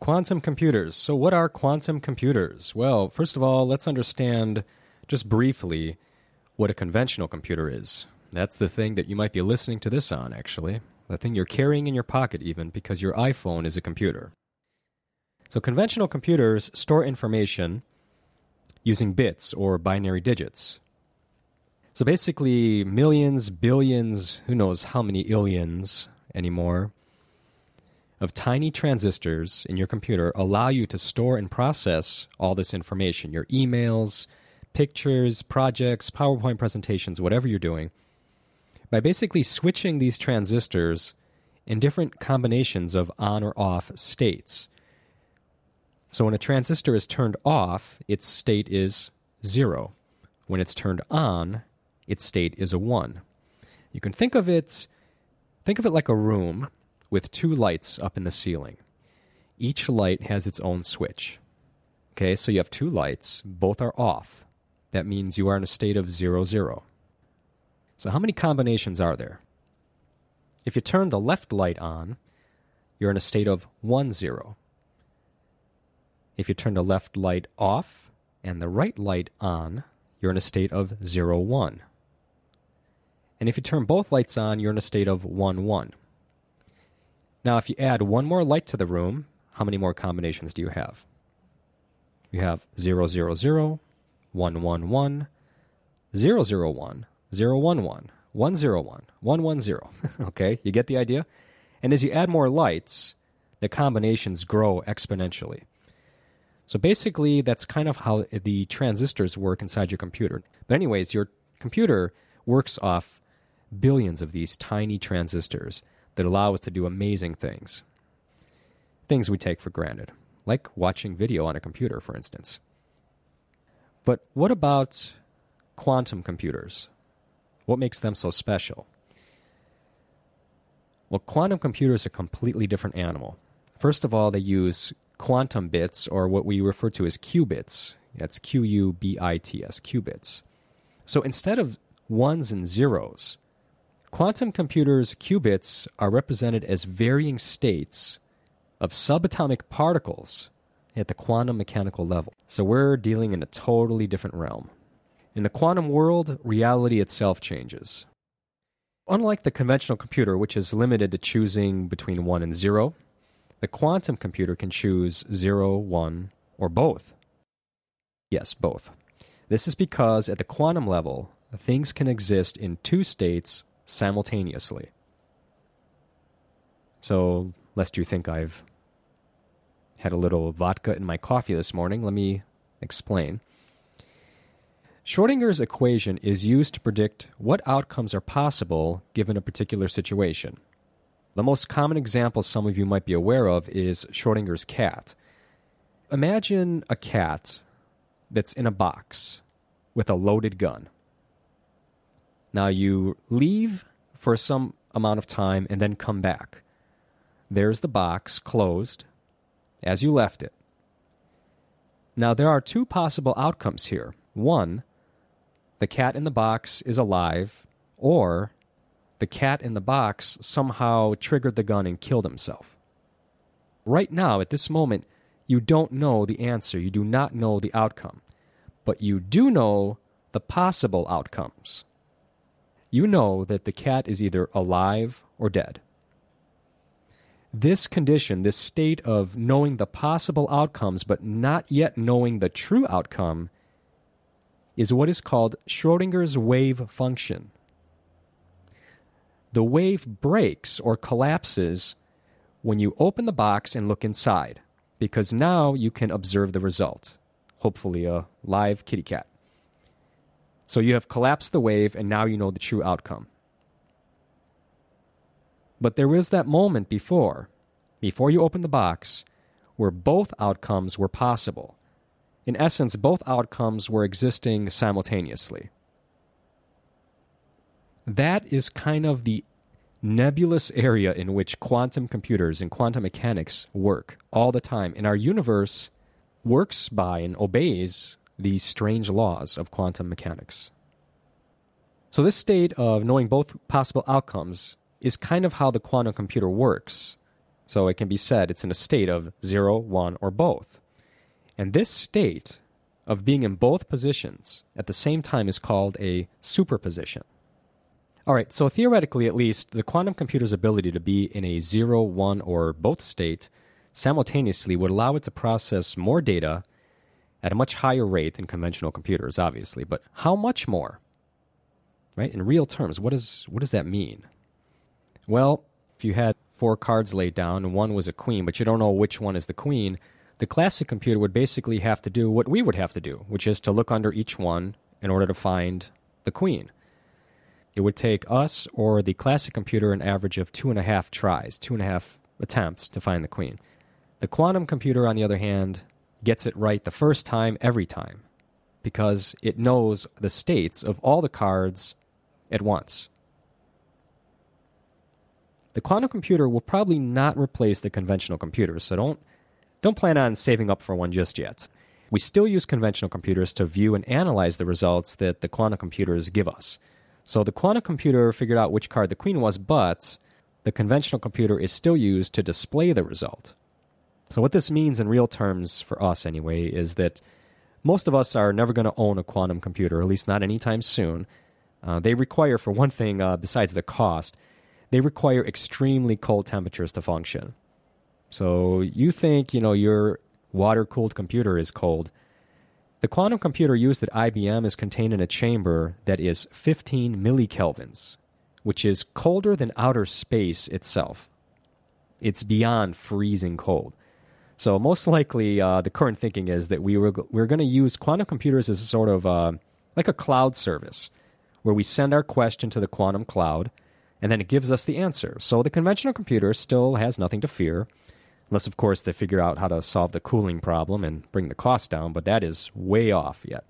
Quantum computers. So, what are quantum computers? Well, first of all, let's understand just briefly what a conventional computer is. That's the thing that you might be listening to this on, actually. The thing you're carrying in your pocket, even, because your iPhone is a computer. So, conventional computers store information using bits or binary digits. So, basically, millions, billions, who knows how many illions anymore, of tiny transistors in your computer allow you to store and process all this information your emails, pictures, projects, PowerPoint presentations, whatever you're doing by basically switching these transistors in different combinations of on or off states. So when a transistor is turned off, its state is zero. When it's turned on, its state is a one. You can think of it think of it like a room with two lights up in the ceiling. Each light has its own switch. Okay, so you have two lights, both are off. That means you are in a state of zero zero. So, how many combinations are there? If you turn the left light on, you're in a state of one zero. If you turn the left light off and the right light on, you're in a state of zero one. And if you turn both lights on, you're in a state of 1 1. Now, if you add one more light to the room, how many more combinations do you have? You have 0, 0, 0, 1, 1, 1, 0, 0, 1, 011, 101, 110. okay, you get the idea? And as you add more lights, the combinations grow exponentially. So basically, that's kind of how the transistors work inside your computer. But, anyways, your computer works off billions of these tiny transistors that allow us to do amazing things. Things we take for granted, like watching video on a computer, for instance. But what about quantum computers? What makes them so special? Well, quantum computers are a completely different animal. First of all, they use quantum bits, or what we refer to as qubits. That's Q U B I T S, qubits. So instead of ones and zeros, quantum computers' qubits are represented as varying states of subatomic particles at the quantum mechanical level. So we're dealing in a totally different realm. In the quantum world, reality itself changes. Unlike the conventional computer, which is limited to choosing between 1 and 0, the quantum computer can choose 0, 1, or both. Yes, both. This is because at the quantum level, things can exist in two states simultaneously. So, lest you think I've had a little vodka in my coffee this morning, let me explain. Schrodinger's equation is used to predict what outcomes are possible given a particular situation. The most common example some of you might be aware of is Schrodinger's cat. Imagine a cat that's in a box with a loaded gun. Now you leave for some amount of time and then come back. There's the box closed as you left it. Now there are two possible outcomes here. One, the cat in the box is alive, or the cat in the box somehow triggered the gun and killed himself. Right now, at this moment, you don't know the answer. You do not know the outcome. But you do know the possible outcomes. You know that the cat is either alive or dead. This condition, this state of knowing the possible outcomes but not yet knowing the true outcome, is what is called Schrodinger's wave function. The wave breaks or collapses when you open the box and look inside, because now you can observe the result, hopefully, a live kitty cat. So you have collapsed the wave, and now you know the true outcome. But there was that moment before, before you opened the box, where both outcomes were possible in essence, both outcomes were existing simultaneously. That is kind of the nebulous area in which quantum computers and quantum mechanics work all the time. And our universe works by and obeys these strange laws of quantum mechanics. So, this state of knowing both possible outcomes is kind of how the quantum computer works. So it can be said it's in a state of 0, 1, or both. And this state of being in both positions at the same time is called a superposition. All right, so theoretically, at least, the quantum computer's ability to be in a 0, 1, or both state simultaneously would allow it to process more data at a much higher rate than conventional computers, obviously. But how much more? Right? In real terms, what, is, what does that mean? Well, if you had four cards laid down and one was a queen, but you don't know which one is the queen, the classic computer would basically have to do what we would have to do, which is to look under each one in order to find the queen. It would take us or the classic computer an average of two and a half tries, two and a half attempts to find the queen. The quantum computer, on the other hand, gets it right the first time every time because it knows the states of all the cards at once. The quantum computer will probably not replace the conventional computers, so don't, don't plan on saving up for one just yet. We still use conventional computers to view and analyze the results that the quantum computers give us. So the quantum computer figured out which card the queen was, but the conventional computer is still used to display the result. So, what this means in real terms for us, anyway, is that most of us are never going to own a quantum computer, at least not anytime soon. Uh, they require, for one thing, uh, besides the cost, they require extremely cold temperatures to function. So, you think, you know, your water cooled computer is cold. The quantum computer used at IBM is contained in a chamber that is 15 millikelvins, which is colder than outer space itself. It's beyond freezing cold. So most likely, uh, the current thinking is that we were we're going to use quantum computers as a sort of uh, like a cloud service, where we send our question to the quantum cloud, and then it gives us the answer. So the conventional computer still has nothing to fear. Unless, of course, they figure out how to solve the cooling problem and bring the cost down, but that is way off yet.